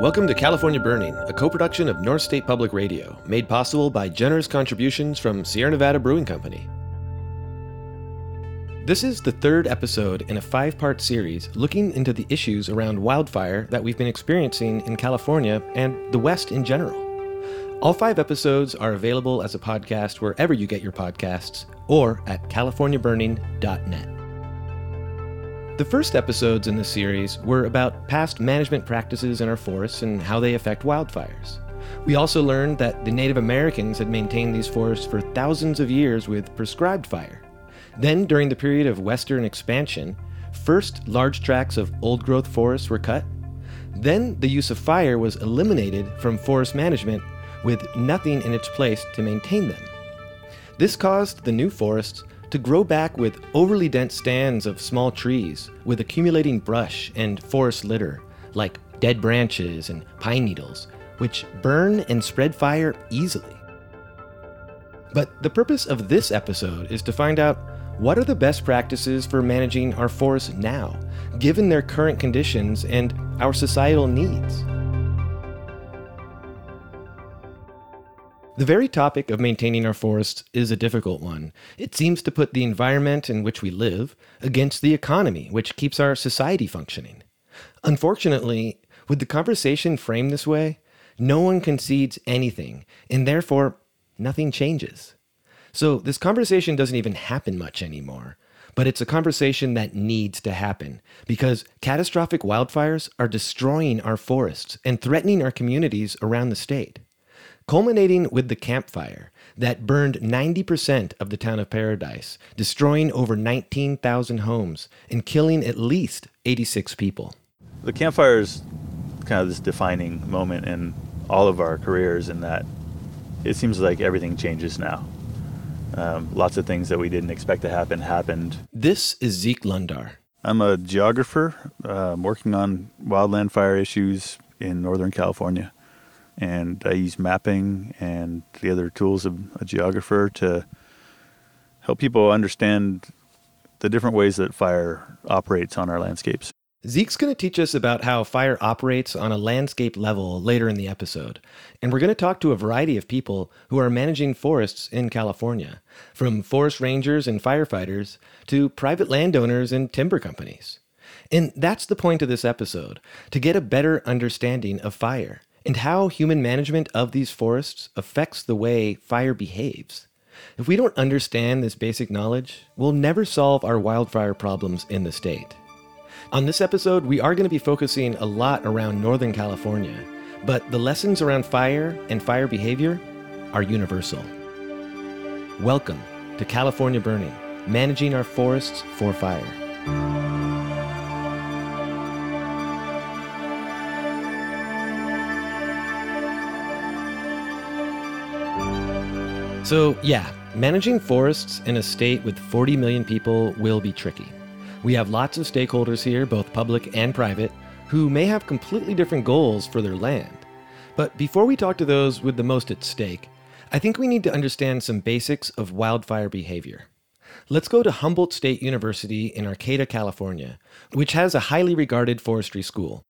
Welcome to California Burning, a co production of North State Public Radio, made possible by generous contributions from Sierra Nevada Brewing Company. This is the third episode in a five part series looking into the issues around wildfire that we've been experiencing in California and the West in general. All five episodes are available as a podcast wherever you get your podcasts or at californiaburning.net. The first episodes in this series were about past management practices in our forests and how they affect wildfires. We also learned that the Native Americans had maintained these forests for thousands of years with prescribed fire. Then, during the period of western expansion, first large tracts of old growth forests were cut. Then, the use of fire was eliminated from forest management with nothing in its place to maintain them. This caused the new forests to grow back with overly dense stands of small trees with accumulating brush and forest litter, like dead branches and pine needles, which burn and spread fire easily. But the purpose of this episode is to find out what are the best practices for managing our forests now, given their current conditions and our societal needs. The very topic of maintaining our forests is a difficult one. It seems to put the environment in which we live against the economy, which keeps our society functioning. Unfortunately, with the conversation framed this way, no one concedes anything, and therefore, nothing changes. So, this conversation doesn't even happen much anymore. But it's a conversation that needs to happen because catastrophic wildfires are destroying our forests and threatening our communities around the state culminating with the Camp Fire that burned 90% of the town of Paradise, destroying over 19,000 homes and killing at least 86 people. The Camp Fire is kind of this defining moment in all of our careers in that it seems like everything changes now. Um, lots of things that we didn't expect to happen happened. This is Zeke Lunder. I'm a geographer uh, working on wildland fire issues in Northern California and I use mapping and the other tools of a geographer to help people understand the different ways that fire operates on our landscapes. Zeke's going to teach us about how fire operates on a landscape level later in the episode. And we're going to talk to a variety of people who are managing forests in California, from forest rangers and firefighters to private landowners and timber companies. And that's the point of this episode to get a better understanding of fire and how human management of these forests affects the way fire behaves. If we don't understand this basic knowledge, we'll never solve our wildfire problems in the state. On this episode, we are going to be focusing a lot around Northern California, but the lessons around fire and fire behavior are universal. Welcome to California Burning, managing our forests for fire. So, yeah, managing forests in a state with 40 million people will be tricky. We have lots of stakeholders here, both public and private, who may have completely different goals for their land. But before we talk to those with the most at stake, I think we need to understand some basics of wildfire behavior. Let's go to Humboldt State University in Arcata, California, which has a highly regarded forestry school.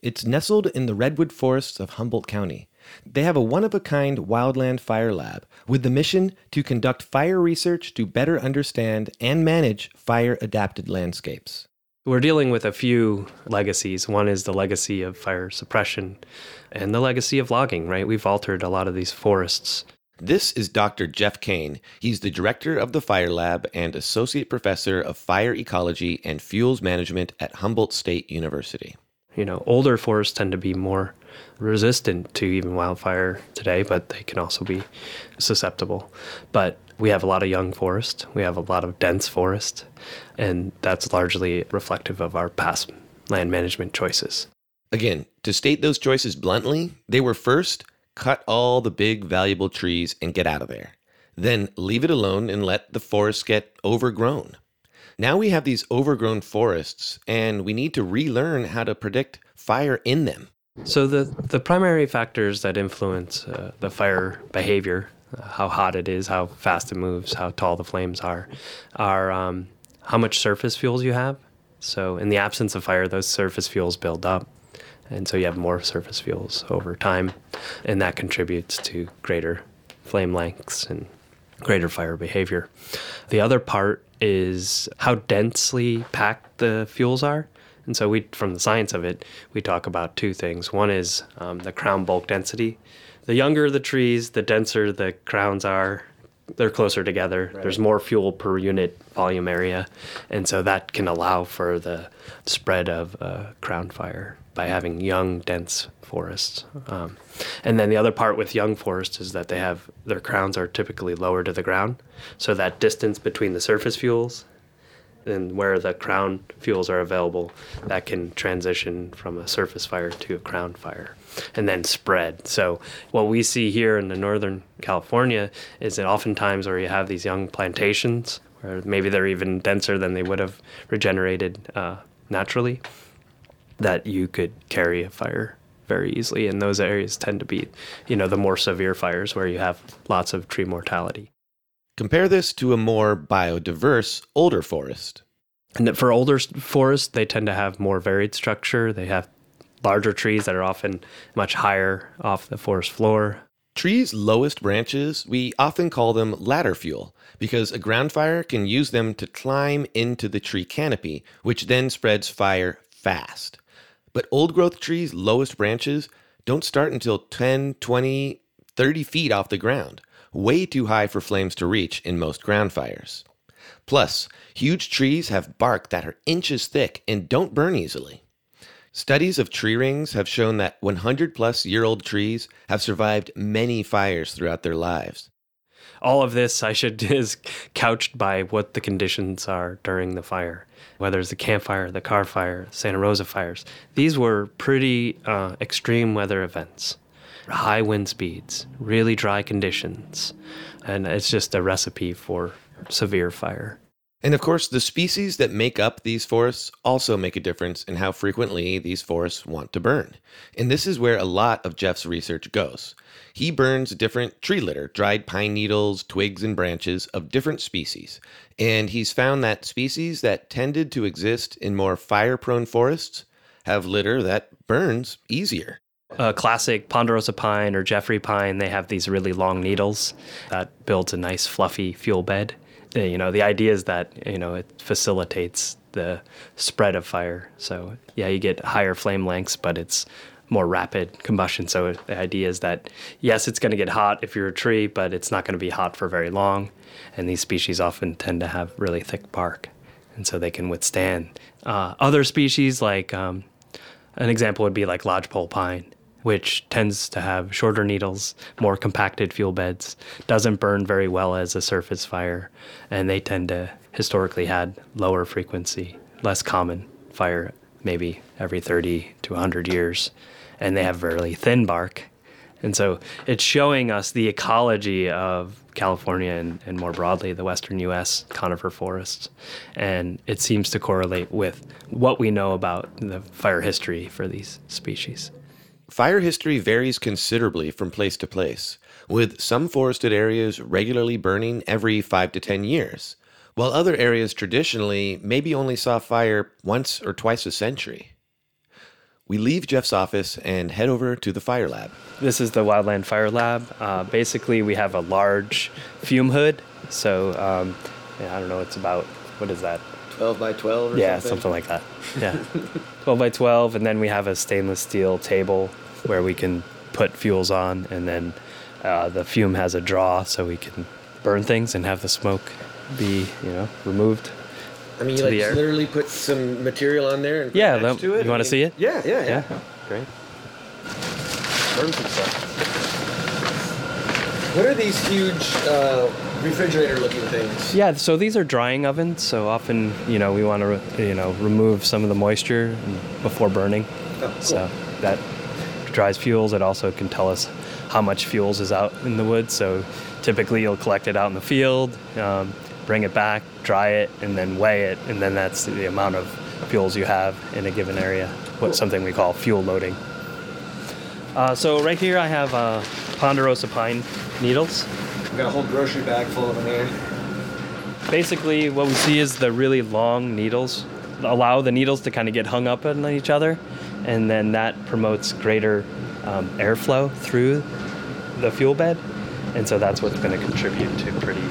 It's nestled in the redwood forests of Humboldt County, they have a one of a kind wildland fire lab with the mission to conduct fire research to better understand and manage fire adapted landscapes. We're dealing with a few legacies. One is the legacy of fire suppression and the legacy of logging, right? We've altered a lot of these forests. This is Dr. Jeff Kane. He's the director of the Fire Lab and associate professor of fire ecology and fuels management at Humboldt State University. You know, older forests tend to be more resistant to even wildfire today, but they can also be susceptible. But we have a lot of young forest, we have a lot of dense forest, and that's largely reflective of our past land management choices. Again, to state those choices bluntly, they were first cut all the big valuable trees and get out of there. Then leave it alone and let the forest get overgrown. Now we have these overgrown forests, and we need to relearn how to predict fire in them. So the the primary factors that influence uh, the fire behavior, uh, how hot it is, how fast it moves, how tall the flames are, are um, how much surface fuels you have. So in the absence of fire, those surface fuels build up, And so you have more surface fuels over time, and that contributes to greater flame lengths and greater fire behavior. The other part is how densely packed the fuels are. And so we, from the science of it, we talk about two things. One is um, the crown bulk density. The younger the trees, the denser the crowns are. They're closer together. Right. There's more fuel per unit volume area, and so that can allow for the spread of uh, crown fire by having young, dense forests. Um, and then the other part with young forests is that they have their crowns are typically lower to the ground, so that distance between the surface fuels and where the crown fuels are available, that can transition from a surface fire to a crown fire and then spread. So what we see here in the northern California is that oftentimes where you have these young plantations, where maybe they're even denser than they would have regenerated uh, naturally, that you could carry a fire very easily. And those areas tend to be, you know, the more severe fires where you have lots of tree mortality. Compare this to a more biodiverse older forest. And for older forests, they tend to have more varied structure. They have larger trees that are often much higher off the forest floor. Trees' lowest branches, we often call them ladder fuel because a ground fire can use them to climb into the tree canopy, which then spreads fire fast. But old growth trees' lowest branches don't start until 10, 20, 30 feet off the ground, way too high for flames to reach in most ground fires. Plus, huge trees have bark that are inches thick and don't burn easily. Studies of tree rings have shown that 100 plus year old trees have survived many fires throughout their lives. All of this, I should, is couched by what the conditions are during the fire. Whether it's the Camp Fire, the Carr Fire, Santa Rosa fires, these were pretty uh, extreme weather events. High wind speeds, really dry conditions, and it's just a recipe for severe fire. And of course, the species that make up these forests also make a difference in how frequently these forests want to burn. And this is where a lot of Jeff's research goes. He burns different tree litter, dried pine needles, twigs, and branches of different species. And he's found that species that tended to exist in more fire prone forests have litter that burns easier. A classic ponderosa pine or Jeffrey pine, they have these really long needles that builds a nice fluffy fuel bed. You know the idea is that you know it facilitates the spread of fire. So yeah you get higher flame lengths but it's more rapid combustion. So the idea is that yes it's going to get hot if you're a tree but it's not going to be hot for very long. And these species often tend to have really thick bark and so they can withstand. Uh, other species like um, an example would be like lodgepole pine which tends to have shorter needles, more compacted fuel beds, doesn't burn very well as a surface fire, and they tend to historically had lower frequency, less common fire, maybe every 30 to 100 years, and they have very thin bark. And so it's showing us the ecology of California and, and more broadly the western US conifer forests. And it seems to correlate with what we know about the fire history for these species. Fire history varies considerably from place to place, with some forested areas regularly burning every 5 to 10 years, while other areas traditionally maybe only saw fire once or twice a century. We leave Jeff's office and head over to the fire lab. This is the Wildland Fire Lab. Uh, basically, we have a large fume hood. So, um, yeah, I don't know, it's about, what is that? 12 by 12 or yeah, something? something like that. Yeah. 12 by 12. And then we have a stainless steel table where we can put fuels on. And then uh, the fume has a draw so we can burn things and have the smoke be, you know, removed. I mean, you like literally put some material on there and yeah, that, you want to see it? Yeah, yeah, yeah. yeah. Great. Burn some stuff. What are these huge uh, refrigerator looking things. Yeah, so these are drying ovens. So often, you know, we want to, re- you know, remove some of the moisture before burning. Oh, cool. So that dries fuels. It also can tell us how much fuels is out in the woods. So typically, you'll collect it out in the field, um, bring it back, dry it, and then weigh it, and then that's the amount of fuels you have in a given area. What something we call fuel loading. Uh, so right here, I have uh, ponderosa pine needles. We got a whole grocery bag full of them here. Basically, what we see is the really long needles allow the needles to kind of get hung up on each other, and then that promotes greater um, airflow through the fuel bed, and so that's what's going to contribute to pretty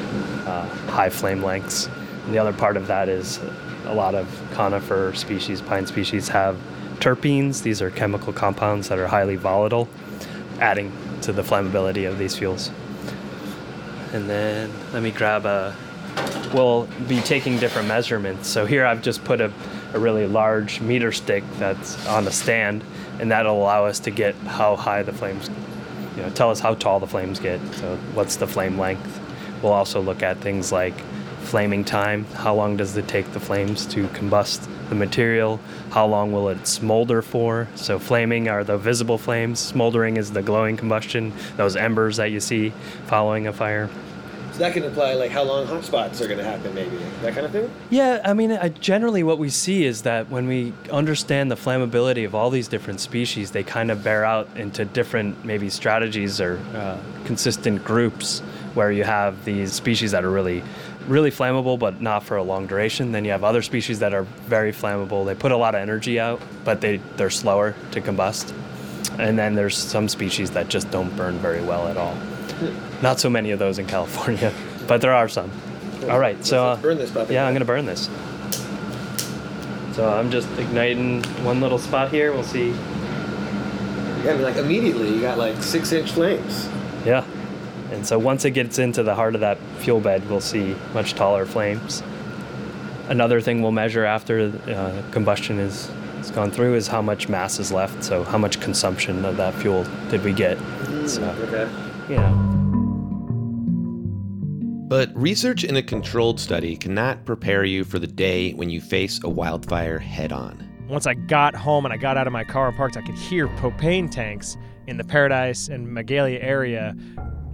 uh, high flame lengths. And the other part of that is a lot of conifer species, pine species have terpenes. These are chemical compounds that are highly volatile, adding to the flammability of these fuels. And then let me grab a. We'll be taking different measurements. So here I've just put a, a really large meter stick that's on a stand, and that'll allow us to get how high the flames, you know, tell us how tall the flames get. So what's the flame length? We'll also look at things like flaming time. How long does it take the flames to combust the material? How long will it smolder for? So, flaming are the visible flames, smoldering is the glowing combustion, those embers that you see following a fire. So that can imply like how long hot spots are going to happen, maybe that kind of thing. Yeah, I mean, uh, generally what we see is that when we understand the flammability of all these different species, they kind of bear out into different maybe strategies or uh, consistent groups where you have these species that are really really flammable but not for a long duration. Then you have other species that are very flammable. They put a lot of energy out but they they're slower to combust. And then there's some species that just don't burn very well at all. Not so many of those in california but there are some. All right so Let's burn this puppy. Uh, yeah i'm gonna burn this. So i'm just igniting one little spot here. We'll see. Yeah, I mean, like immediately you got like six inch flames. Yeah. And so once it gets into the heart of that fuel bed, we'll see much taller flames. Another thing we'll measure after uh, combustion is, is gone through is how much mass is left. So how much consumption of that fuel did we get? So, Okay. you know. But research in a controlled study cannot prepare you for the day when you face a wildfire head on. Once I got home and I got out of my car and parked, I could hear propane tanks in the Paradise and Magalia area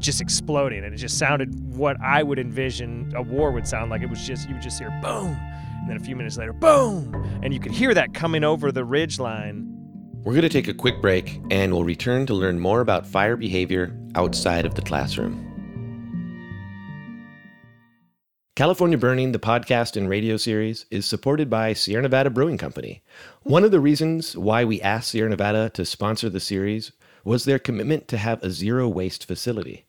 just exploding. And it just sounded what I would envision a war would sound like. It was just, you would just hear boom. And then a few minutes later, boom. And you could hear that coming over the ridge line. We're going to take a quick break and we'll return to learn more about fire behavior outside of the classroom. California Burning, the podcast and radio series, is supported by Sierra Nevada Brewing Company. One of the reasons why we asked Sierra Nevada to sponsor the series was their commitment to have a zero waste facility.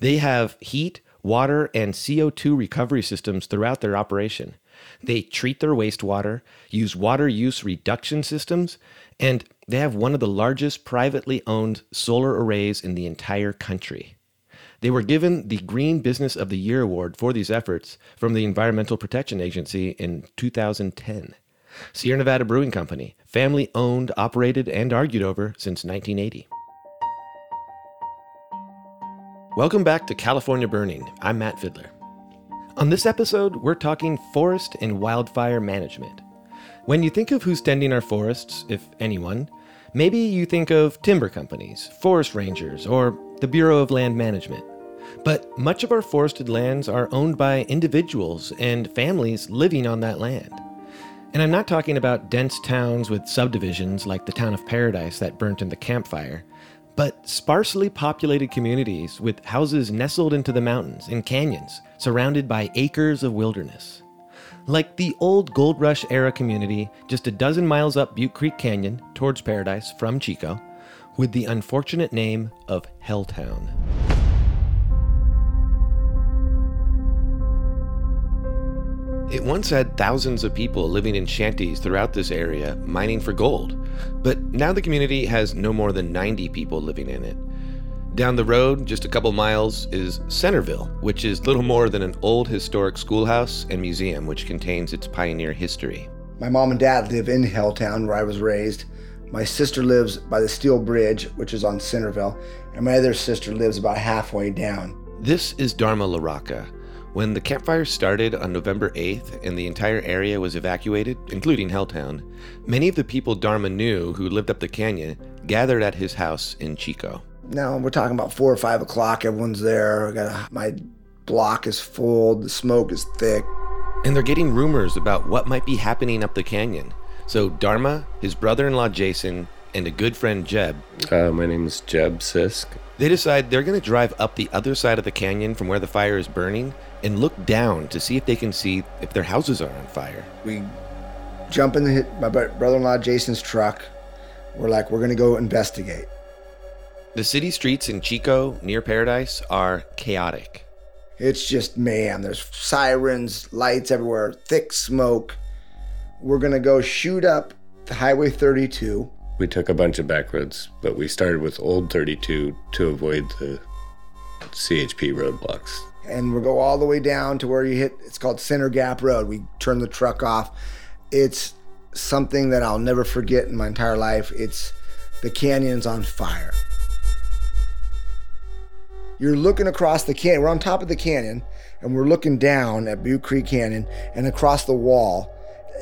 They have heat, water, and CO2 recovery systems throughout their operation. They treat their wastewater, use water use reduction systems, and they have one of the largest privately owned solar arrays in the entire country. They were given the Green Business of the Year award for these efforts from the Environmental Protection Agency in 2010. Sierra Nevada Brewing Company, family owned, operated, and argued over since 1980. Welcome back to California Burning. I'm Matt Fiddler. On this episode, we're talking forest and wildfire management. When you think of who's tending our forests, if anyone, maybe you think of timber companies, forest rangers, or the Bureau of Land Management. But much of our forested lands are owned by individuals and families living on that land. And I'm not talking about dense towns with subdivisions like the town of Paradise that burnt in the Camp Fire, but sparsely populated communities with houses nestled into the mountains and canyons, surrounded by acres of wilderness. Like the old Gold Rush era community just a dozen miles up Butte Creek Canyon towards Paradise from Chico, with the unfortunate name of Helltown. It once had thousands of people living in shanties throughout this area, mining for gold, but now the community has no more than 90 people living in it. Down the road, just a couple miles, is Centerville, which is little more than an old historic schoolhouse and museum which contains its pioneer history. My mom and dad live in Helltown, where I was raised. My sister lives by the Steel Bridge, which is on Centerville, and my other sister lives about halfway down. This is Dharma LaRocca. When the Camp Fire started on November 8th and the entire area was evacuated, including Helltown, many of the people Dharma knew who lived up the canyon gathered at his house in Chico. Now we're talking about four or five o'clock. Everyone's there. I got a, my block is full. The smoke is thick. And they're getting rumors about what might be happening up the canyon. So Dharma, his brother-in-law Jason, and a good friend Jeb, Uh, my name is Jeb Sisk. they decide they're going to drive up the other side of the canyon from where the fire is burning and look down to see if they can see if their houses are on fire. We jump in the, my brother-in-law Jason's truck. We're like, we're gonna go investigate. The city streets in Chico, near Paradise, are chaotic. It's just mayhem. There's sirens, lights everywhere, thick smoke. We're gonna go shoot up the Highway 32. We took a bunch of back roads, but we started with Old 32 to avoid the CHP roadblocks. And we'll go all the way down to where you hit, it's called Center Gap Road. We turn the truck off. It's something that I'll never forget in my entire life. It's the canyon's on fire. You're looking across the canyon. We're on top of the canyon, and we're looking down at Butte Creek Canyon and across the wall.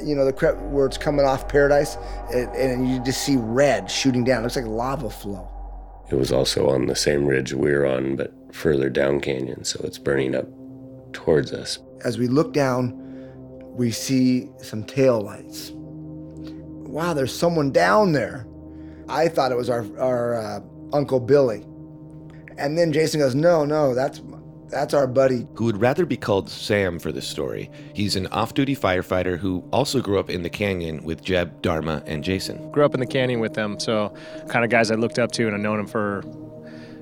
You know, the where it's coming off Paradise, and, and you just see red shooting down. It looks like lava flow. It was also on the same ridge we were on, but further down canyon, so it's burning up towards us. As we look down, we see some tail lights. Wow, there's someone down there. I thought it was our, our uh, Uncle Billy. And then Jason goes, No, no, that's that's our buddy. Who would rather be called Sam for this story. He's an off duty firefighter who also grew up in the canyon with Jeb, Dharma, and Jason. Grew up in the canyon with them, so kind of guys I looked up to, and I've known them for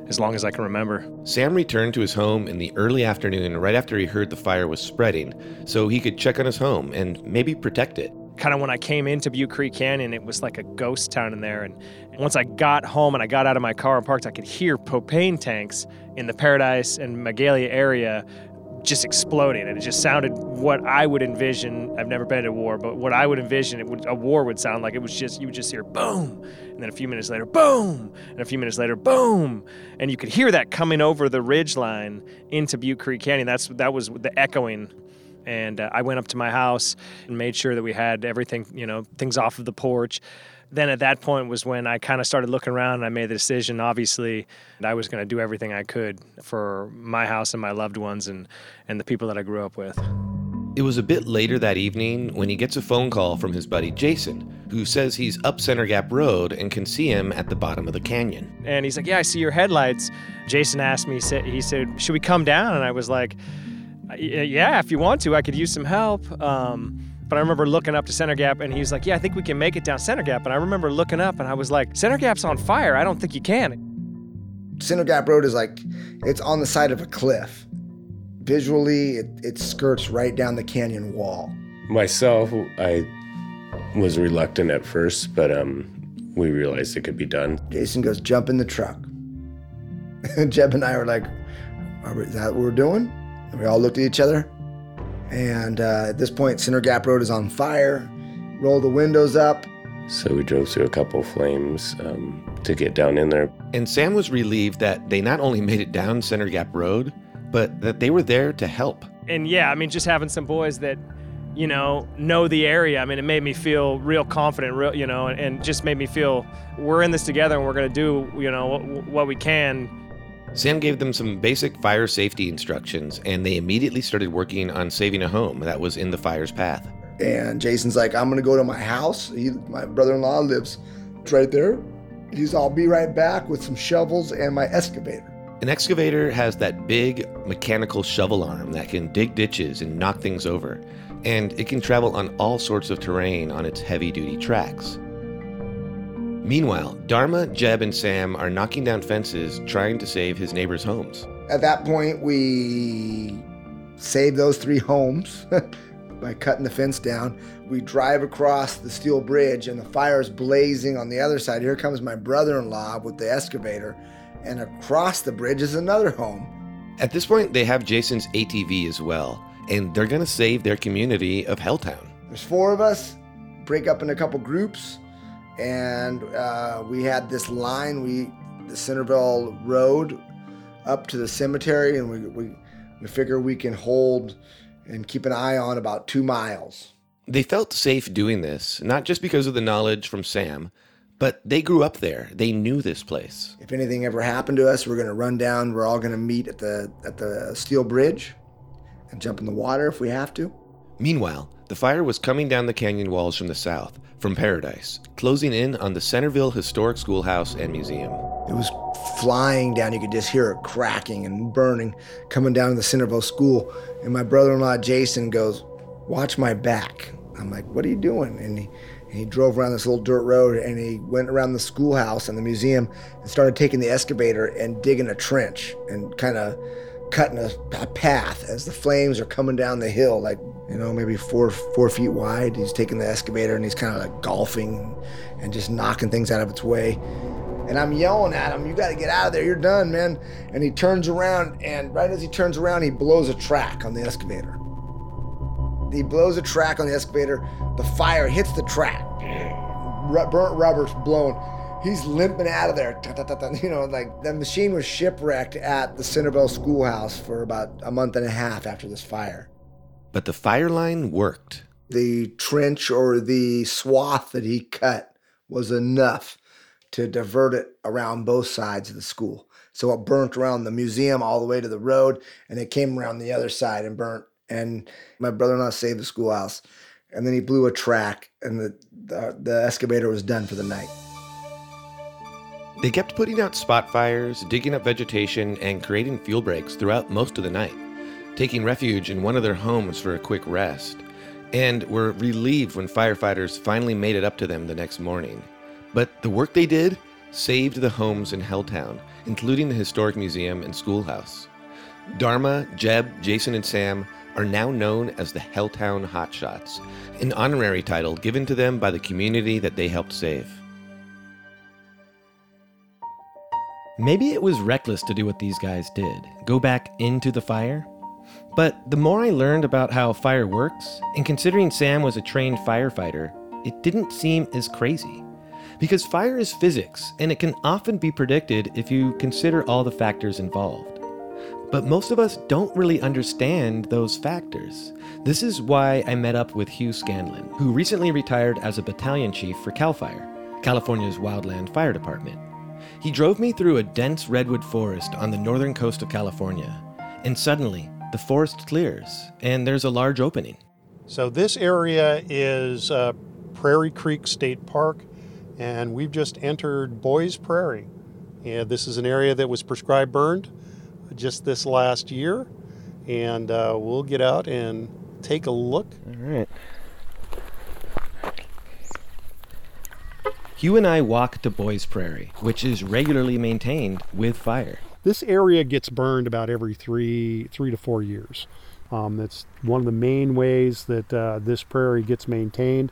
as long as I can remember. Sam returned to his home in the early afternoon right after he heard the fire was spreading, so he could check on his home and maybe protect it kind of when I came into Butte Creek Canyon, it was like a ghost town in there. And once I got home and I got out of my car and parked, I could hear propane tanks in the Paradise and Magalia area just exploding. And it just sounded what I would envision. I've never been to war, but what I would envision would, a war would sound like. It was just, you would just hear boom. And then a few minutes later, boom. And a few minutes later, boom. And you could hear that coming over the ridge line into Butte Creek Canyon. That's, that was the echoing and uh, I went up to my house and made sure that we had everything, you know, things off of the porch. Then at that point was when I kind of started looking around and I made the decision, obviously, that I was going to do everything I could for my house and my loved ones and, and the people that I grew up with. It was a bit later that evening when he gets a phone call from his buddy Jason, who says he's up Center Gap Road and can see him at the bottom of the canyon. And he's like, Yeah, I see your headlights. Jason asked me, he said, Should we come down? And I was like, yeah, if you want to, I could use some help. Um, but I remember looking up to Center Gap and he was like, Yeah, I think we can make it down Center Gap. And I remember looking up and I was like, Center Gap's on fire. I don't think you can. Center Gap Road is like, it's on the side of a cliff. Visually, it, it skirts right down the canyon wall. Myself, I was reluctant at first, but um, we realized it could be done. Jason goes, Jump in the truck. Jeb and I were like, we, Is that what we're doing? And We all looked at each other. And uh, at this point, Center Gap Road is on fire. Roll the windows up. So we drove through a couple flames um, to get down in there. And Sam was relieved that they not only made it down Center Gap Road, but that they were there to help. And yeah, I mean, just having some boys that, you know, know the area. I mean, it made me feel real confident, real, you know, and just made me feel we're in this together and we're going to do, you know, what, what we can Sam gave them some basic fire safety instructions, and they immediately started working on saving a home that was in the fire's path. And Jason's like, I'm gonna go to my house. He, my brother-in-law lives right there. He's, I'll be right back with some shovels and my excavator. An excavator has that big mechanical shovel arm that can dig ditches and knock things over, and it can travel on all sorts of terrain on its heavy duty tracks. Meanwhile, Dharma, Jeb, and Sam are knocking down fences trying to save his neighbors' homes. At that point, we save those three homes by cutting the fence down. We drive across the steel bridge, and the fire is blazing on the other side. Here comes my brother in law with the excavator, and across the bridge is another home. At this point, they have Jason's ATV as well, and they're going to save their community of Helltown. There's four of us, break up in a couple groups and uh, we had this line we the centerville road up to the cemetery and we, we we figure we can hold and keep an eye on about two miles. They felt safe doing this not just because of the knowledge from sam but they grew up there. They knew this place. If anything ever happened to us we're going to run down we're all going to meet at the at the steel bridge and jump in the water if we have to. Meanwhile the fire was coming down the canyon walls from the south, from Paradise, closing in on the Centerville Historic Schoolhouse and Museum. It was flying down. You could just hear it cracking and burning coming down to the Centerville School. And my brother in law, Jason, goes, Watch my back. I'm like, what are you doing? And he, and he drove around this little dirt road and he went around the schoolhouse and the museum and started taking the excavator and digging a trench and kind of cutting a, a, path as the flames are coming down the hill, like, you know, maybe four four feet wide. He's taking the excavator and he's kind of like golfing and just knocking things out of its way. And I'm yelling at him, you got to get out of there, you're done, man. And he turns around, and right as he turns around, he blows a track on the excavator. He blows a track on the excavator, the fire hits the track, burnt rubber's blown. He's limping out of there. You know, like the machine was shipwrecked at the Centerville schoolhouse for about a month and a half after this fire. But the fire line worked. The trench or the swath that he cut was enough to divert it around both sides of the school. So it burnt around the museum all the way to the road, and it came around the other side and burnt. And my brother-in-law saved the schoolhouse, and then he blew a track, and the, the, the excavator was done for the night. They kept putting out spot fires, digging up vegetation, and creating fuel breaks throughout most of the night, taking refuge in one of their homes for a quick rest, and were relieved when firefighters finally made it up to them the next morning. But the work they did saved the homes in Helltown, including the Historic Museum and Schoolhouse. Dharma, Jeb, Jason, and Sam are now known as the Helltown Hotshots, an honorary title given to them by the community that they helped save. Maybe it was reckless to do what these guys did go back into the fire. But the more I learned about how fire works, and considering Sam was a trained firefighter, it didn't seem as crazy. Because fire is physics, and it can often be predicted if you consider all the factors involved. But most of us don't really understand those factors. This is why I met up with Hugh Scanlon, who recently retired as a battalion chief for CAL FIRE, California's Wildland Fire Department. He drove me through a dense redwood forest on the northern coast of California, and suddenly the forest clears and there's a large opening. So, this area is uh, Prairie Creek State Park and we've just entered Boyes Prairie. And this is an area that was prescribed burned just this last year, and uh, we'll get out and take a look. All right. Hugh and I walk to Boyes Prairie, which is regularly maintained with fire. This area gets burned about every three, three to four years. Um, that's one of the main ways that uh, this prairie gets maintained.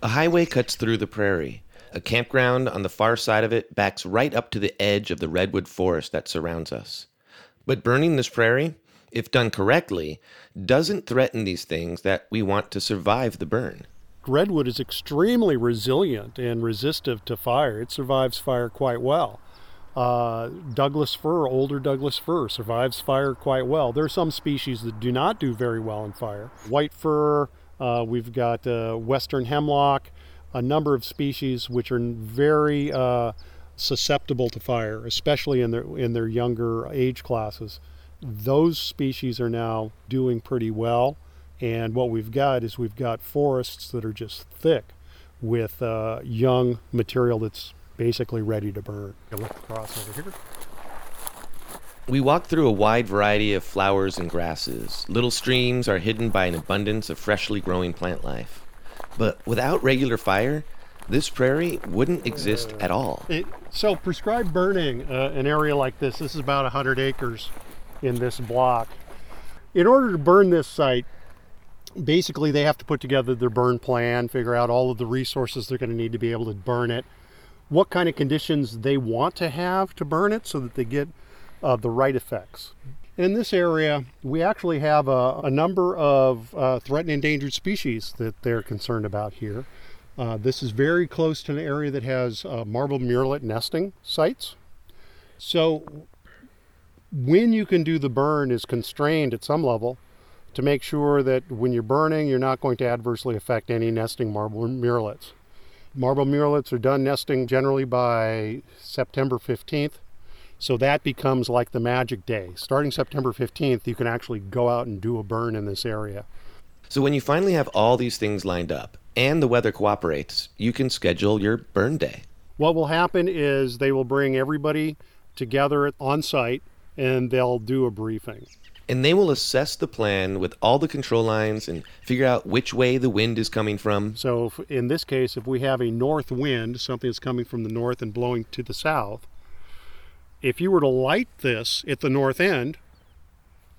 A highway cuts through the prairie, a campground on the far side of it backs right up to the edge of the redwood forest that surrounds us. But burning this prairie, if done correctly, doesn't threaten these things that we want to survive the burn. Redwood is extremely resilient and resistive to fire. It survives fire quite well. Uh, Douglas fir, older Douglas fir, survives fire quite well. There are some species that do not do very well in fire. White fir, uh, we've got uh, western hemlock, a number of species which are very uh, susceptible to fire, especially in their in their younger age classes. Those species are now doing pretty well, and what we've got is we've got forests that are just thick with uh, young material that's basically ready to burn. look across over here. We walk through a wide variety of flowers and grasses. Little streams are hidden by an abundance of freshly growing plant life. But without regular fire, this prairie wouldn't exist at all. It, so, prescribed burning uh, an area like this, this is about 100 acres in this block. In order to burn this site, basically they have to put together their burn plan, figure out all of the resources they're going to need to be able to burn it, what kind of conditions they want to have to burn it so that they get uh, the right effects. In this area, we actually have a, a number of uh, threatened endangered species that they're concerned about here. Uh, this is very close to an area that has uh, marble murrelet nesting sites. So, when you can do the burn is constrained at some level to make sure that when you're burning, you're not going to adversely affect any nesting marble murrelets. Marble murrelets are done nesting generally by September 15th so that becomes like the magic day. Starting September 15th, you can actually go out and do a burn in this area. So when you finally have all these things lined up and the weather cooperates, you can schedule your burn day. What will happen is they will bring everybody together on site and they'll do a briefing. And they will assess the plan with all the control lines and figure out which way the wind is coming from. So if, in this case, if we have a north wind, something that's coming from the north and blowing to the south, if you were to light this at the north end,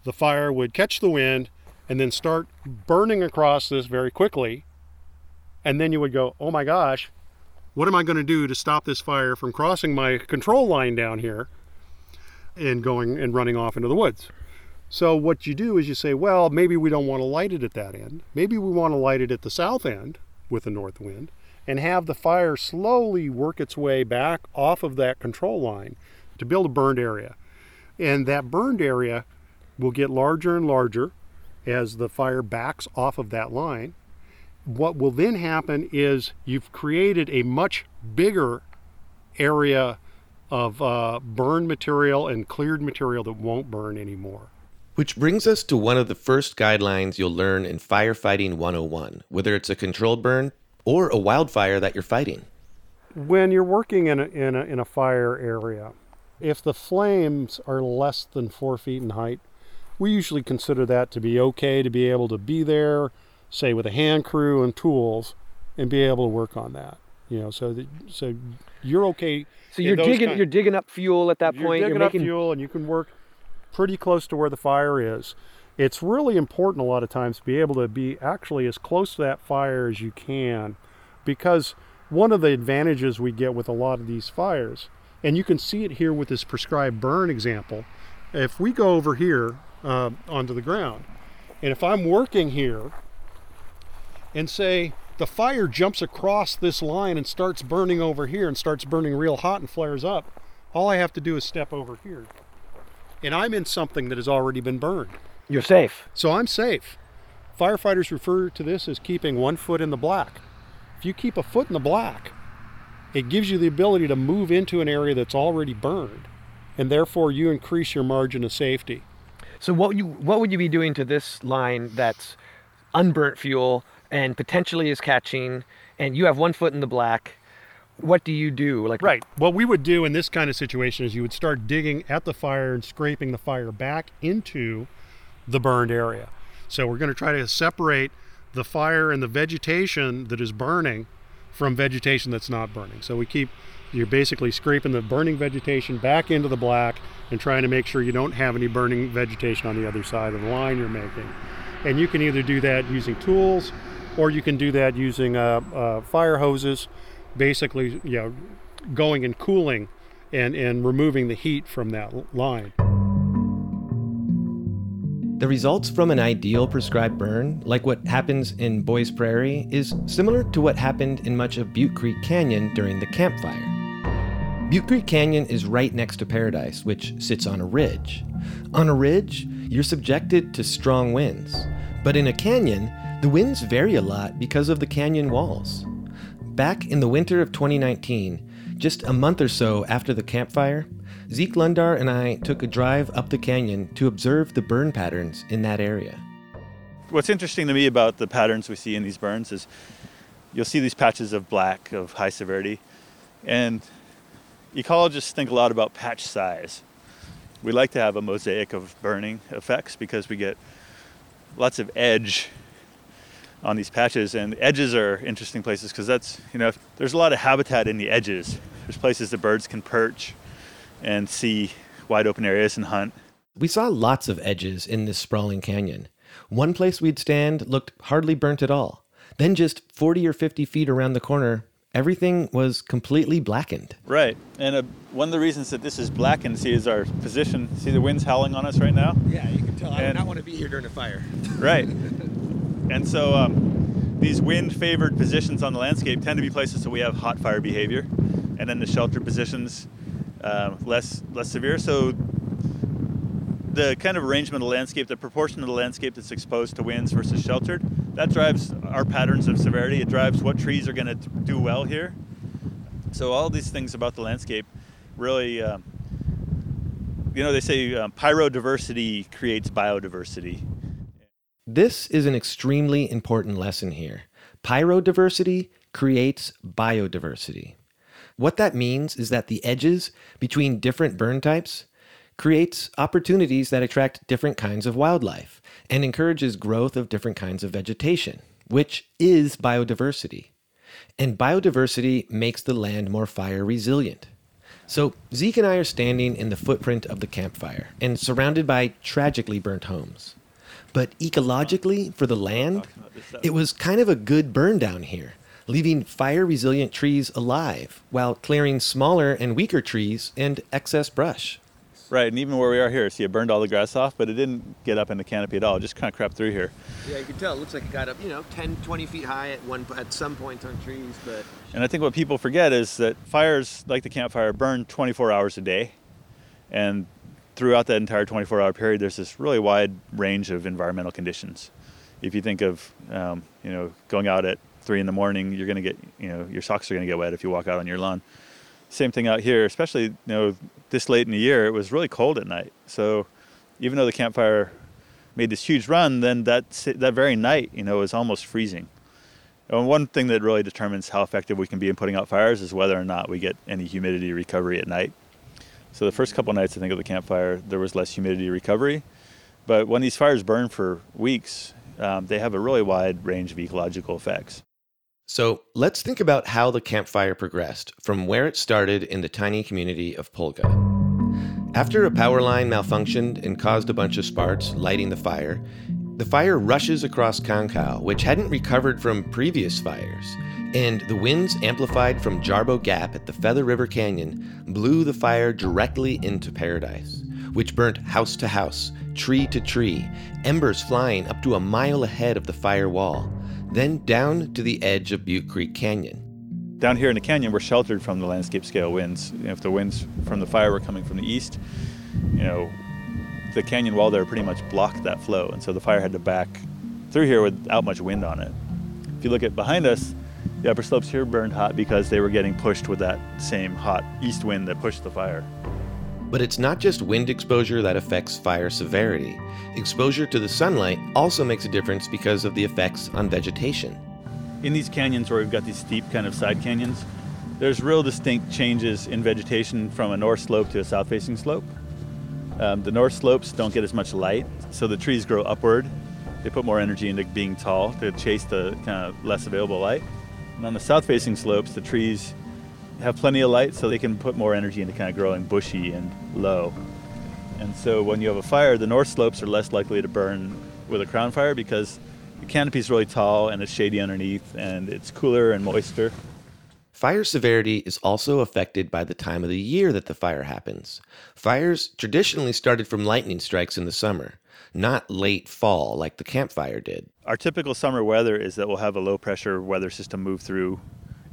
the fire would catch the wind and then start burning across this very quickly. And then you would go, oh my gosh, what am I going to do to stop this fire from crossing my control line down here and going and running off into the woods? So what you do is you say, well, maybe we don't want to light it at that end. Maybe we want to light it at the south end with the north wind and have the fire slowly work its way back off of that control line to build a burned area. And that burned area will get larger and larger as the fire backs off of that line. What will then happen is you've created a much bigger area of uh, burned material and cleared material that won't burn anymore. Which brings us to one of the first guidelines you'll learn in Firefighting 101, whether it's a controlled burn or a wildfire that you're fighting. When you're working in a, in a, in a fire area, if the flames are less than four feet in height, we usually consider that to be okay to be able to be there, say with a hand crew and tools, and be able to work on that. You know, so that so you're okay. So you're digging kind- you're digging up fuel at that you're point. digging You're up making fuel, and you can work pretty close to where the fire is. It's really important a lot of times to be able to be actually as close to that fire as you can, because one of the advantages we get with a lot of these fires, and you can see it here with this prescribed burn example. If we go over here uh, onto the ground, and if I'm working here, and say the fire jumps across this line and starts burning over here and starts burning real hot and flares up, all I have to do is step over here. And I'm in something that has already been burned. you're safe. So I'm safe. Firefighters refer to this as keeping one foot in the black. If you keep a foot in the black, it gives you the ability to move into an area that's already burned, and therefore you increase your margin of safety. So what you what would you be doing to this line that's unburnt fuel and potentially is catching and you have one foot in the black? What do you do? Like Right. What we would do in this kind of situation is you would start digging at the fire and scraping the fire back into the burned area. So we're going to try to separate the fire and the vegetation that is burning from vegetation that's not burning. So we keep you're basically scraping the burning vegetation back into the black and trying to make sure you don't have any burning vegetation on the other side of the line you're making. And you can either do that using tools or you can do that using uh, uh, fire hoses, basically, you know, going and cooling and, and removing the heat from that line. The results from an ideal prescribed burn, like what happens in Boyes Prairie, is similar to what happened in much of Butte Creek Canyon during the Camp Fire. Butte Creek Canyon is right next to Paradise, which sits on a ridge. On a ridge, you're subjected to strong winds, but in a canyon, the winds vary a lot because of the canyon walls. Back in the winter of 2019, just a month or so after the Camp Fire, Zeke Lunder and I took a drive up the canyon to observe the burn patterns in that area. What's interesting to me about the patterns we see in these burns is you'll see these patches of black of high severity, and ecologists think a lot about patch size. We like to have a mosaic of burning effects because we get lots of edge on these patches, and the edges are interesting places because that's you know there's a lot of habitat in the edges. There's places that birds can perch and see wide open areas and hunt. We saw lots of edges in this sprawling canyon. One place we'd stand looked hardly burnt at all. Then, just 40 or 50 feet around the corner, everything was completely blackened. Right, and uh, one of the reasons that this is blackened, see, is our position. See the winds howling on us right now. Yeah, you can tell I would not want to be here during a fire. Right, and so um, these wind-favored positions on the landscape tend to be places that we have hot fire behavior, and then the sheltered positions um, less less severe. So the kind of arrangement of the landscape, the proportion of the landscape that's exposed to winds versus sheltered, that drives our patterns of severity. It drives what trees are going to do well here. So all these things about the landscape really, um, you know, they say um, pyrodiversity creates biodiversity. This is an extremely important lesson here. Pyrodiversity creates biodiversity. What that means is that the edges between different burn types creates opportunities that attract different kinds of wildlife and encourages growth of different kinds of vegetation, which is biodiversity. And biodiversity makes the land more fire resilient. So, Zeke and I are standing in the footprint of the Camp Fire and surrounded by tragically burnt homes. But ecologically, for the land, it was kind of a good burn down here, leaving fire resilient trees alive while clearing smaller and weaker trees and excess brush. Right, and even where we are here, see, it burned all the grass off, but it didn't get up in the canopy at all. It just kind of crept through here. Yeah, you can tell. It looks like it got up, you know, 10, 20 feet high at one at some points on trees, but And I think what people forget is that fires like the Camp Fire burn 24 hours a day. And throughout that entire 24 hour period, there's this really wide range of environmental conditions. If you think of, um, you know, going out at three in the morning, you're going to get, you know, your socks are going to get wet if you walk out on your lawn. Same thing out here, especially, you know, this late in the year, it was really cold at night. So even though the Camp Fire made this huge run, then that, that very night, you know, was almost freezing. And one thing that really determines how effective we can be in putting out fires is whether or not we get any humidity recovery at night. So the first couple nights, I think, of the Camp Fire, there was less humidity recovery. But when these fires burn for weeks, um, they have a really wide range of ecological effects. So let's think about how the Camp Fire progressed from where it started in the tiny community of Pulga. After a power line malfunctioned and caused a bunch of sparks lighting the fire, the fire rushes across Concow, which hadn't recovered from previous fires, and the winds amplified from Jarbo Gap at the Feather River Canyon blew the fire directly into Paradise, which burnt house to house, tree to tree, embers flying up to a mile ahead of the fire wall, then down to the edge of Butte Creek Canyon. Down here in the canyon, we're sheltered from the landscape scale winds. If the winds from the fire were coming from the east, you know, the canyon wall there pretty much blocked that flow, and so the fire had to back through here without much wind on it. If you look at behind us, the upper slopes here burned hot because they were getting pushed with that same hot east wind that pushed the fire. But it's not just wind exposure that affects fire severity. Exposure to the sunlight also makes a difference because of the effects on vegetation. In these canyons where we've got these steep kind of side canyons, there's real distinct changes in vegetation from a north slope to a south facing slope. Um, the north slopes don't get as much light, so the trees grow upward. They put more energy into being tall to chase the kind of less available light. And on the south facing slopes, the trees have plenty of light, so they can put more energy into kind of growing bushy and low. And so when you have a fire, the north slopes are less likely to burn with a crown fire because the canopy is really tall and it's shady underneath and it's cooler and moister. Fire severity is also affected by the time of the year that the fire happens. Fires traditionally started from lightning strikes in the summer, not late fall like the Camp Fire did. Our typical summer weather is that we'll have a low pressure weather system move through,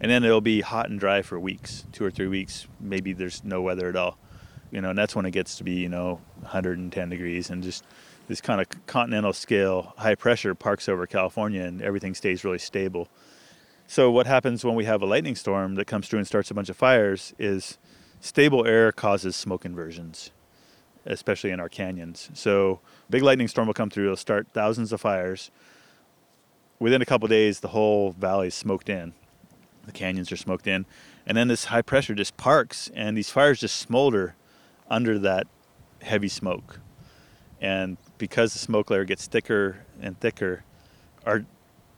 and then it'll be hot and dry for weeks, two or three weeks. Maybe there's no weather at all. You know, and that's when it gets to be, you know, 110 degrees and just this kind of continental scale high pressure parks over California and everything stays really stable. So what happens when we have a lightning storm that comes through and starts a bunch of fires is stable air causes smoke inversions, especially in our canyons. So big lightning storm will come through, it'll start thousands of fires. Within a couple days, the whole valley is smoked in. The canyons are smoked in. And then this high pressure just parks and these fires just smolder under that heavy smoke. And because the smoke layer gets thicker and thicker, our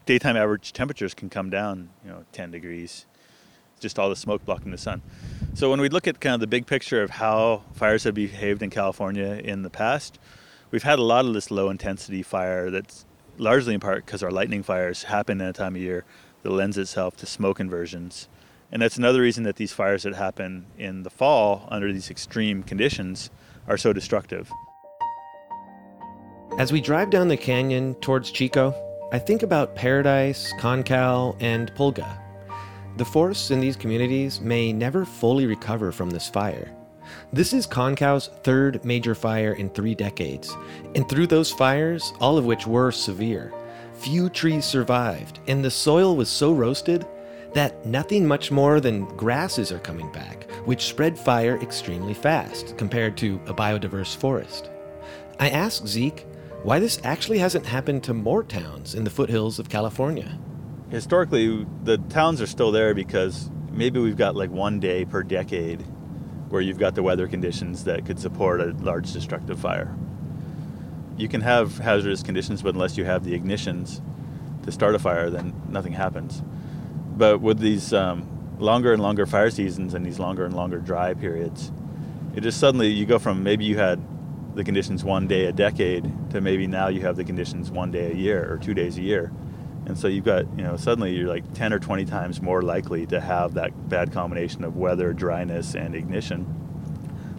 daytime average temperatures can come down, you know, 10 degrees. Just all the smoke blocking the sun. So when we look at kind of the big picture of how fires have behaved in California in the past, we've had a lot of this low intensity fire that's largely in part because our lightning fires happen at a time of year that lends itself to smoke inversions. And that's another reason that these fires that happen in the fall under these extreme conditions are so destructive. As we drive down the canyon towards Chico, I think about Paradise, Concow, and Pulga. The forests in these communities may never fully recover from this fire. This is Concow's third major fire in three decades, and through those fires, all of which were severe, few trees survived, and the soil was so roasted that nothing much more than grasses are coming back, which spread fire extremely fast compared to a biodiverse forest. I asked Zeke why this actually hasn't happened to more towns in the foothills of California. Historically, the towns are still there because maybe we've got like one day per decade where you've got the weather conditions that could support a large destructive fire. You can have hazardous conditions, but unless you have the ignitions to start a fire, then nothing happens. But with these um, longer and longer fire seasons and these longer and longer dry periods, it just suddenly you go from maybe you had the conditions one day a decade to maybe now you have the conditions one day a year or two days a year. And so you've got, you know, suddenly you're like 10 or 20 times more likely to have that bad combination of weather, dryness, and ignition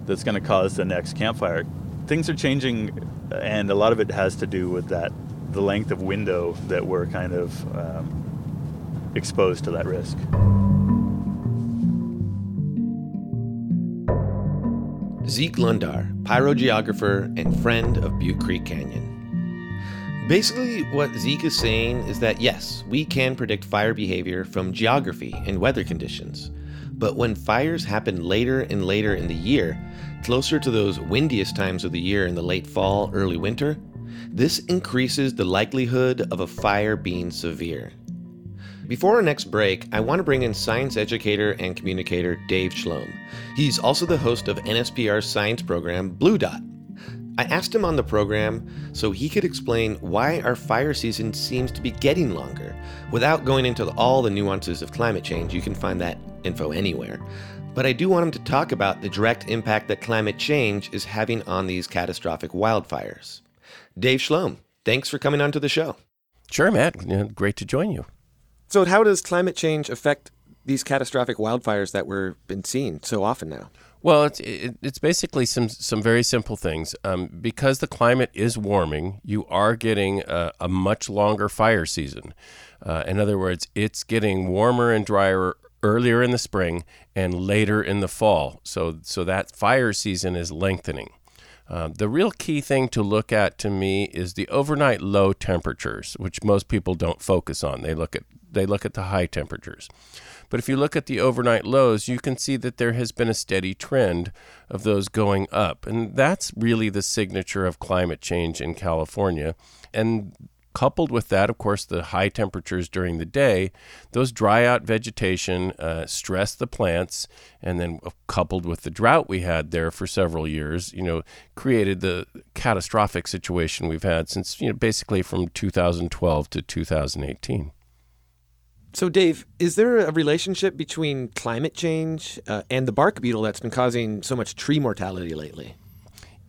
that's going to cause the next Camp Fire. Things are changing, and a lot of it has to do with that the length of window that we're kind of um, exposed to that risk. Zeke Lunder, pyrogeographer and friend of Butte Creek Canyon. Basically, what Zeke is saying is that yes, we can predict fire behavior from geography and weather conditions. But when fires happen later and later in the year, closer to those windiest times of the year in the late fall, early winter, this increases the likelihood of a fire being severe. Before our next break, I want to bring in science educator and communicator Dave Schlom. He's also the host of NSPR's science program Blue Dot. I asked him on the program so he could explain why our fire season seems to be getting longer. Without going into all the nuances of climate change, you can find that info anywhere. But I do want him to talk about the direct impact that climate change is having on these catastrophic wildfires. Dave Schlom, thanks for coming onto the show. Sure, Matt. Great to join you. So, how does climate change affect these catastrophic wildfires that we've been seeing so often now? Well, it's it, it's basically some some very simple things. Um, because the climate is warming, you are getting a, a much longer fire season. Uh, in other words, it's getting warmer and drier earlier in the spring and later in the fall. So so that fire season is lengthening. Uh, the real key thing to look at to me is the overnight low temperatures, which most people don't focus on. They look at they look at the high temperatures. But if you look at the overnight lows, you can see that there has been a steady trend of those going up. And that's really the signature of climate change in California. And coupled with that, of course, the high temperatures during the day, those dry out vegetation uh, stress the plants, and then coupled with the drought we had there for several years, you know, created the catastrophic situation we've had since, you know, basically from 2012 to 2018. So, Dave, is there a relationship between climate change uh, and the bark beetle that's been causing so much tree mortality lately?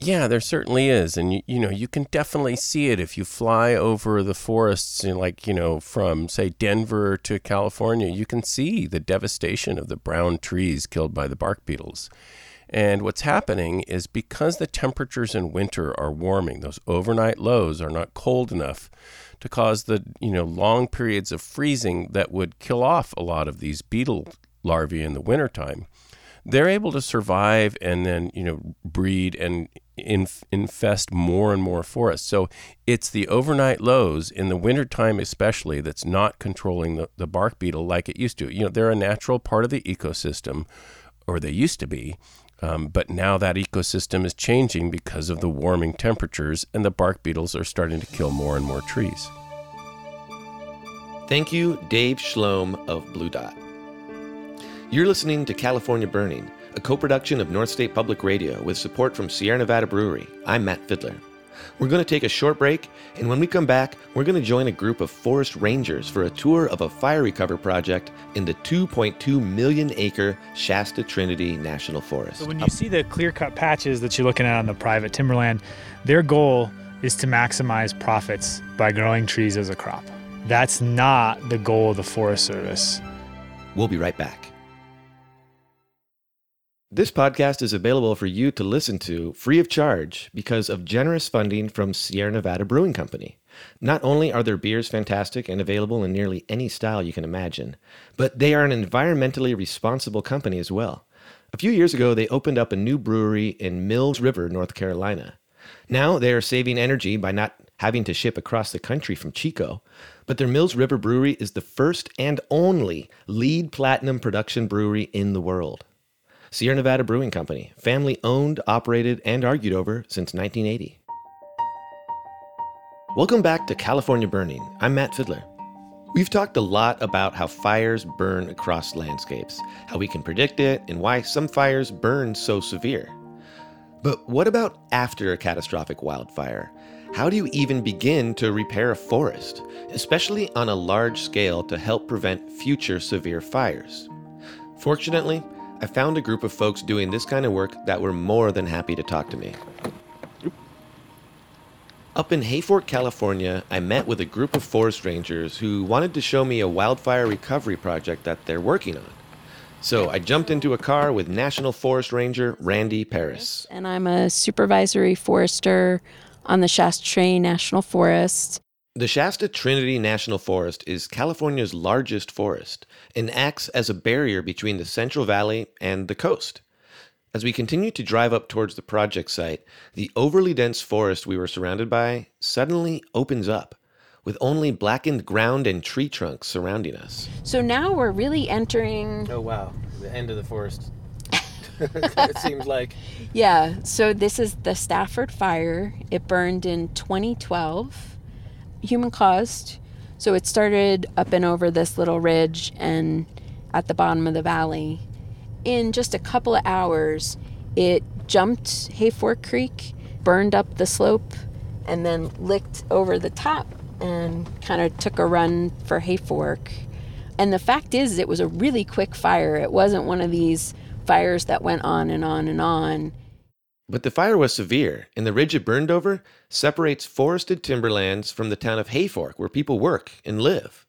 Yeah, there certainly is, and you, you know you can definitely see it if you fly over the forests, like you know from say Denver to California. You can see the devastation of the brown trees killed by the bark beetles. And what's happening is because the temperatures in winter are warming, those overnight lows are not cold enough to cause the you know long periods of freezing that would kill off a lot of these beetle larvae in the wintertime. They're able to survive and then you know breed and inf- infest more and more forests. So it's the overnight lows in the wintertime especially that's not controlling the, the bark beetle like it used to. You know they're a natural part of the ecosystem or they used to be um, but now that ecosystem is changing because of the warming temperatures, and the bark beetles are starting to kill more and more trees. Thank you, Dave Schlom of Blue Dot. You're listening to California Burning, a co production of North State Public Radio with support from Sierra Nevada Brewery. I'm Matt Fidler. We're going to take a short break, and when we come back, we're going to join a group of forest rangers for a tour of a fire recovery project in the 2.2 million acre Shasta Trinity National Forest. So, when you see the clear cut patches that you're looking at on the private timberland, their goal is to maximize profits by growing trees as a crop. That's not the goal of the Forest Service. We'll be right back. This podcast is available for you to listen to free of charge because of generous funding from Sierra Nevada Brewing Company. Not only are their beers fantastic and available in nearly any style you can imagine, but they are an environmentally responsible company as well. A few years ago, they opened up a new brewery in Mills River, North Carolina. Now they are saving energy by not having to ship across the country from Chico, but their Mills River Brewery is the first and only LEED Platinum production brewery in the world. Sierra Nevada Brewing Company, family owned, operated, and argued over since 1980. Welcome back to California Burning. I'm Matt Fiddler. We've talked a lot about how fires burn across landscapes, how we can predict it, and why some fires burn so severe. But what about after a catastrophic wildfire? How do you even begin to repair a forest, especially on a large scale to help prevent future severe fires? Fortunately, I found a group of folks doing this kind of work that were more than happy to talk to me. Up in Hayfork, California, I met with a group of forest rangers who wanted to show me a wildfire recovery project that they're working on. So I jumped into a car with National Forest Ranger Randy Paris. And I'm a supervisory forester on the Trinity National Forest. The Shasta Trinity National Forest is California's largest forest and acts as a barrier between the Central Valley and the coast. As we continued to drive up towards the project site, the overly dense forest we were surrounded by suddenly opens up, with only blackened ground and tree trunks surrounding us. So now we're really entering. Oh, wow. The end of the forest. it seems like. Yeah, so this is the Stafford Fire. It burned in 2012, human caused. So it started up and over this little ridge and at the bottom of the valley in just a couple of hours, it jumped Hayfork Creek, burned up the slope, and then licked over the top and kind of took a run for Hayfork. And the fact is, it was a really quick fire. It wasn't one of these fires that went on and on and on. But the fire was severe, and the ridge it burned over separates forested timberlands from the town of Hayfork, where people work and live.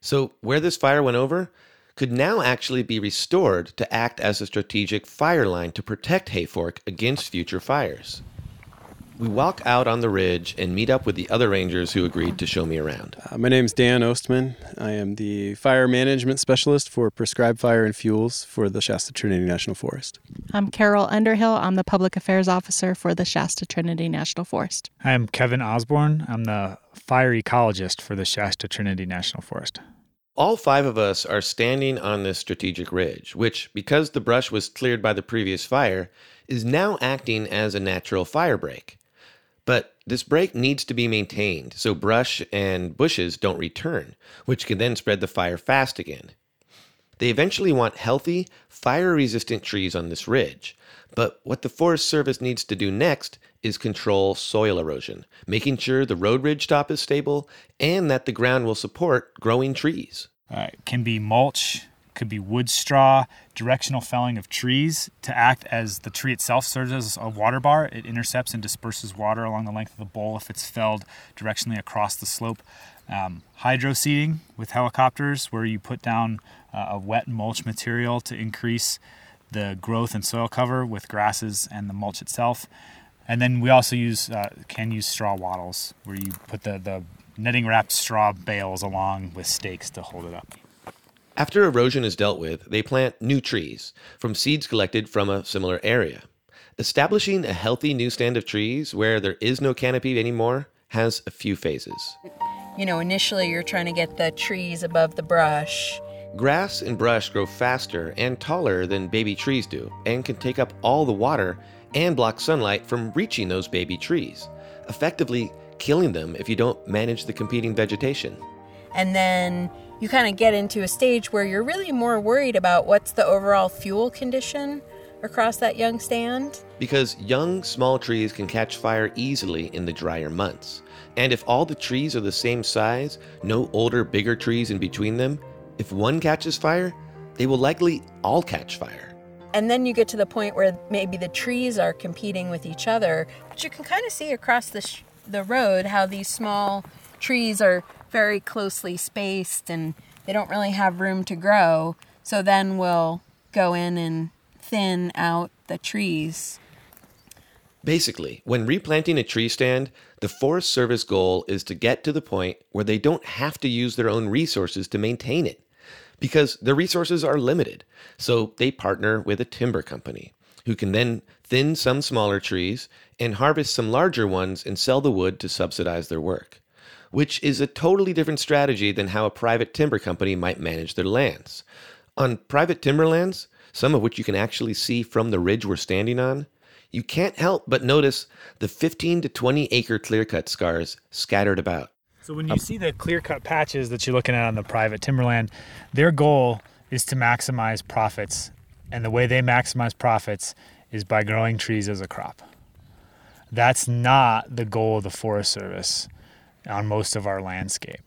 So, where this fire went over, could now actually be restored to act as a strategic fire line to protect Hayfork against future fires. We walk out on the ridge and meet up with the other rangers who agreed to show me around. Uh, my name is Dan Ostman. I am the fire management specialist for prescribed fire and fuels for the Shasta Trinity National Forest. I'm Carol Underhill. I'm the public affairs officer for the Shasta Trinity National Forest. I'm Kevin Osborne. I'm the fire ecologist for the Shasta Trinity National Forest. All five of us are standing on this strategic ridge, which, because the brush was cleared by the previous fire, is now acting as a natural fire break. But this break needs to be maintained so brush and bushes don't return, which can then spread the fire fast again. They eventually want healthy, fire resistant trees on this ridge, but what the Forest Service needs to do next is control soil erosion, making sure the road ridge top is stable and that the ground will support growing trees. Can be mulch, could be wood straw, directional felling of trees to act as the tree itself serves as a water bar. It intercepts and disperses water along the length of the bole if it's felled directionally across the slope. Um, hydro seeding with helicopters, where you put down uh, a wet mulch material to increase the growth and soil cover with grasses and the mulch itself. And then we also use uh, can use straw wattles where you put the, the netting wrapped straw bales along with stakes to hold it up. After erosion is dealt with, they plant new trees from seeds collected from a similar area. Establishing a healthy new stand of trees where there is no canopy anymore has a few phases. You know, initially you're trying to get the trees above the brush Grass and brush grow faster and taller than baby trees do and can take up all the water and block sunlight from reaching those baby trees, effectively killing them if you don't manage the competing vegetation. And then you kind of get into a stage where you're really more worried about what's the overall fuel condition across that young stand. Because young, small trees can catch fire easily in the drier months. And if all the trees are the same size, no older, bigger trees in between them, if one catches fire, they will likely all catch fire. And then you get to the point where maybe the trees are competing with each other, but you can kind of see across the, sh- the road how these small trees are very closely spaced and they don't really have room to grow. So then we'll go in and thin out the trees. Basically, when replanting a tree stand, the Forest Service goal is to get to the point where they don't have to use their own resources to maintain it because their resources are limited. So they partner with a timber company who can then thin some smaller trees and harvest some larger ones and sell the wood to subsidize their work, which is a totally different strategy than how a private timber company might manage their lands. On private timberlands, some of which you can actually see from the ridge we're standing on, you can't help but notice the 15 to 20 acre clearcut scars scattered about. So when you see the clear cut patches that you're looking at on the private timberland, their goal is to maximize profits. And the way they maximize profits is by growing trees as a crop. That's not the goal of the Forest Service on most of our landscape.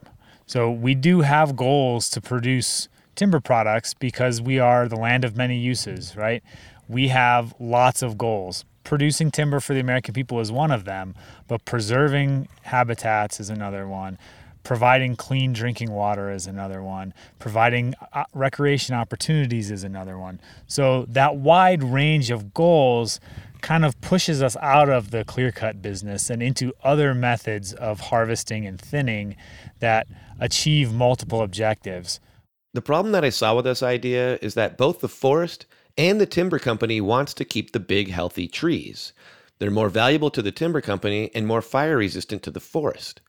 So we do have goals to produce timber products because we are the land of many uses, right? We have lots of goals. Producing timber for the American people is one of them, but preserving habitats is another one. Providing clean drinking water is another one. Providing uh, recreation opportunities is another one. So that wide range of goals kind of pushes us out of the clear cut business and into other methods of harvesting and thinning that achieve multiple objectives. The problem that I saw with this idea is that both the forest and the timber company wants to keep the big healthy trees. They're more valuable to the timber company and more fire resistant to the forest.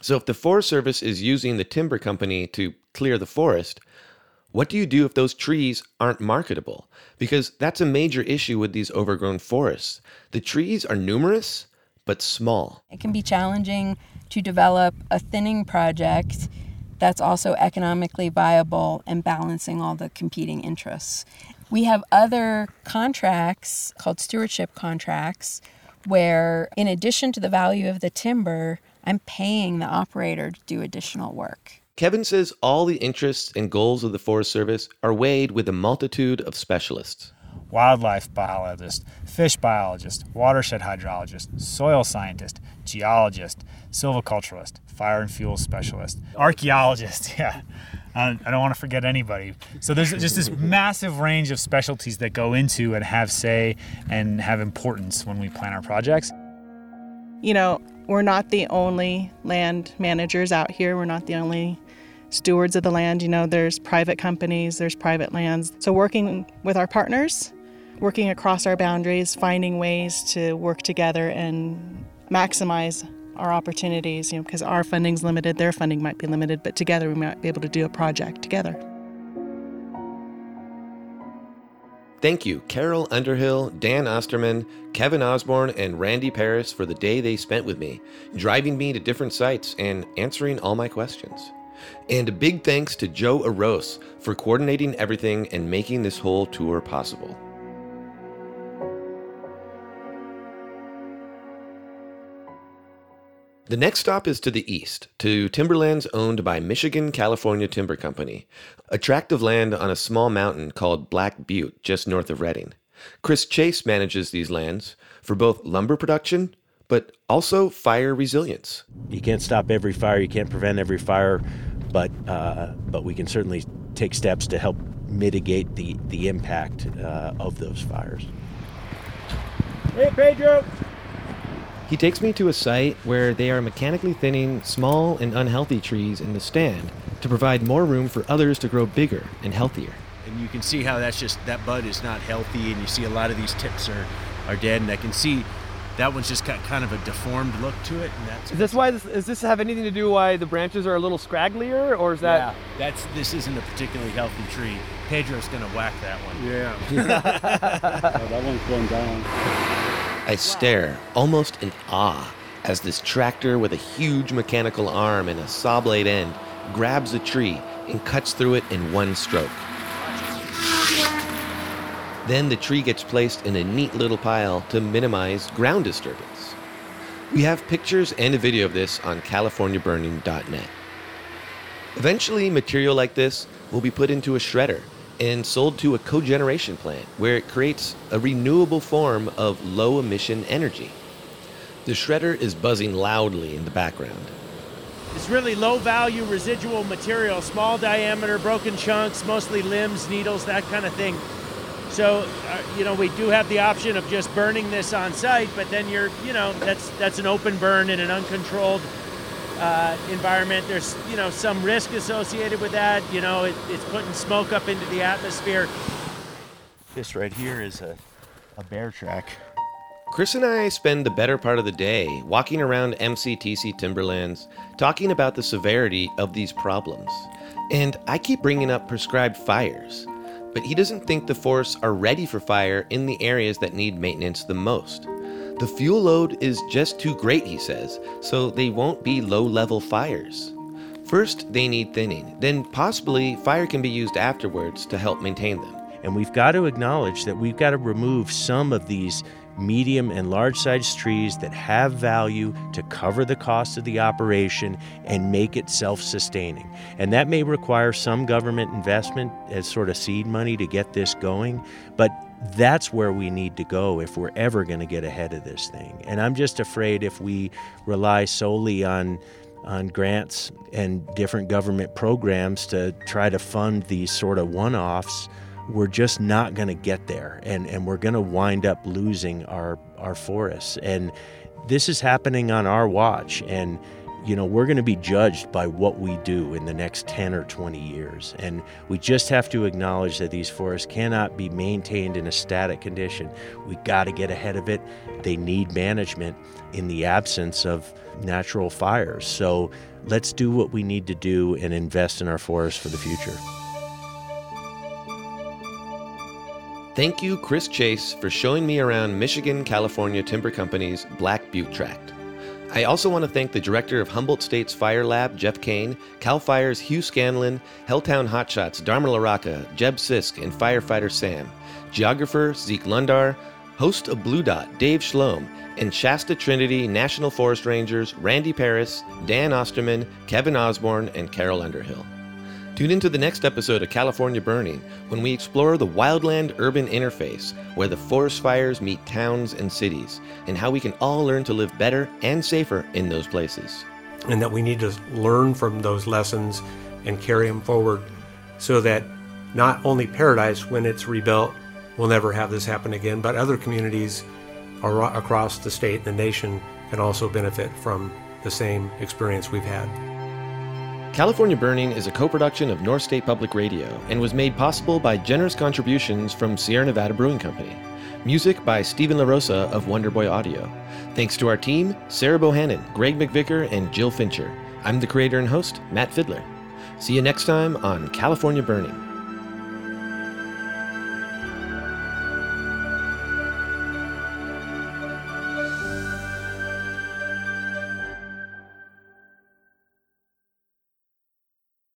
So if the Forest Service is using the timber company to clear the forest, what do you do if those trees aren't marketable? Because that's a major issue with these overgrown forests. The trees are numerous, but small. It can be challenging to develop a thinning project that's also economically viable and balancing all the competing interests. We have other contracts called stewardship contracts where, in addition to the value of the timber, I'm paying the operator to do additional work. Kevin says all the interests and goals of the Forest Service are weighed with a multitude of specialists wildlife biologist, fish biologist, watershed hydrologist, soil scientist, geologist, silviculturalist, fire and fuel specialist, archaeologist. Yeah, I don't want to forget anybody. So there's just this massive range of specialties that go into and have say and have importance when we plan our projects. You know, we're not the only land managers out here. We're not the only stewards of the land. You know, there's private companies, there's private lands. So working with our partners, working across our boundaries, finding ways to work together and maximize our opportunities, you know, because our funding's limited, their funding might be limited, but together we might be able to do a project together. Thank you, Carol Underhill, Dan Osterman, Kevin Osborne, and Randy Paris for the day they spent with me, driving me to different sites and answering all my questions. And a big thanks to Joe Aros for coordinating everything and making this whole tour possible. The next stop is to the east, to timberlands owned by Michigan California Timber Company, a tract of land on a small mountain called Black Butte, just north of Redding. Chris Chase manages these lands for both lumber production, but also fire resilience. You can't stop every fire, you can't prevent every fire, but uh, but we can certainly take steps to help mitigate the the impact uh, of those fires. Hey, Pedro. He takes me to a site where they are mechanically thinning small and unhealthy trees in the stand to provide more room for others to grow bigger and healthier. And you can see how that's just that bud is not healthy, and you see a lot of these tips are are dead, and I can see that one's just got kind of a deformed look to it. And that's is this why this, does this have anything to do why the branches are a little scragglier, or is that? Yeah, that's this isn't a particularly healthy tree. Pedro's gonna whack that one. Yeah. oh, that one's going down. I stare, almost in awe, as this tractor with a huge mechanical arm and a saw blade end grabs a tree and cuts through it in one stroke. Then the tree gets placed in a neat little pile to minimize ground disturbance. We have pictures and a video of this on californiaburning.net. Eventually, material like this will be put into a shredder and sold to a cogeneration plant where it creates a renewable form of low emission energy. The shredder is buzzing loudly in the background. It's really low value residual material, small diameter, broken chunks, mostly limbs, needles, that kind of thing. So, uh, you know, we do have the option of just burning this on site, but then you're, you know, that's that's an open burn in an uncontrolled uh, environment. There's you know some risk associated with that. You know, it, it's putting smoke up into the atmosphere. This right here is a, a bear track. Chris and I spend the better part of the day walking around MCTC Timberlands talking about the severity of these problems. And I keep bringing up prescribed fires, but he doesn't think the forests are ready for fire in the areas that need maintenance the most. The fuel load is just too great, he says, so they won't be low level fires. First, they need thinning, then, possibly, fire can be used afterwards to help maintain them. And we've got to acknowledge that we've got to remove some of these medium and large sized trees that have value to cover the cost of the operation and make it self sustaining. And that may require some government investment as sort of seed money to get this going, but that's where we need to go if we're ever going to get ahead of this thing. And I'm just afraid if we rely solely on on grants and different government programs to try to fund these sort of one-offs, we're just not going to get there and, and we're going to wind up losing our, our forests. And this is happening on our watch. And you know, we're going to be judged by what we do in the next 10 or 20 years. And we just have to acknowledge that these forests cannot be maintained in a static condition. We got to get ahead of it. They need management in the absence of natural fires. So let's do what we need to do and invest in our forests for the future. Thank you, Chris Chase, for showing me around Michigan California Timber Company's Black Butte Tract. I also want to thank the director of Humboldt State's Fire Lab, Jeff Kane, CAL FIRE's Hugh Scanlon, Helltown Hotshots, Dharma Laraka, Jeb Sisk, and firefighter Sam, geographer Zeke Lunder, host of Blue Dot, Dave Schlom, and Shasta Trinity National Forest Rangers Randy Paris, Dan Osterman, Kevin Osborne, and Carol Underhill. Tune into the next episode of California Burning when we explore the wildland urban interface where the forest fires meet towns and cities and how we can all learn to live better and safer in those places. And that we need to learn from those lessons and carry them forward so that not only Paradise, when it's rebuilt, will never have this happen again, but other communities across the state and the nation can also benefit from the same experience we've had. California Burning is a co production of North State Public Radio and was made possible by generous contributions from Sierra Nevada Brewing Company. Music by Stephen LaRosa of Wonderboy Audio. Thanks to our team, Sarah Bohannon, Greg McVicker, and Jill Fincher. I'm the creator and host, Matt Fiddler. See you next time on California Burning.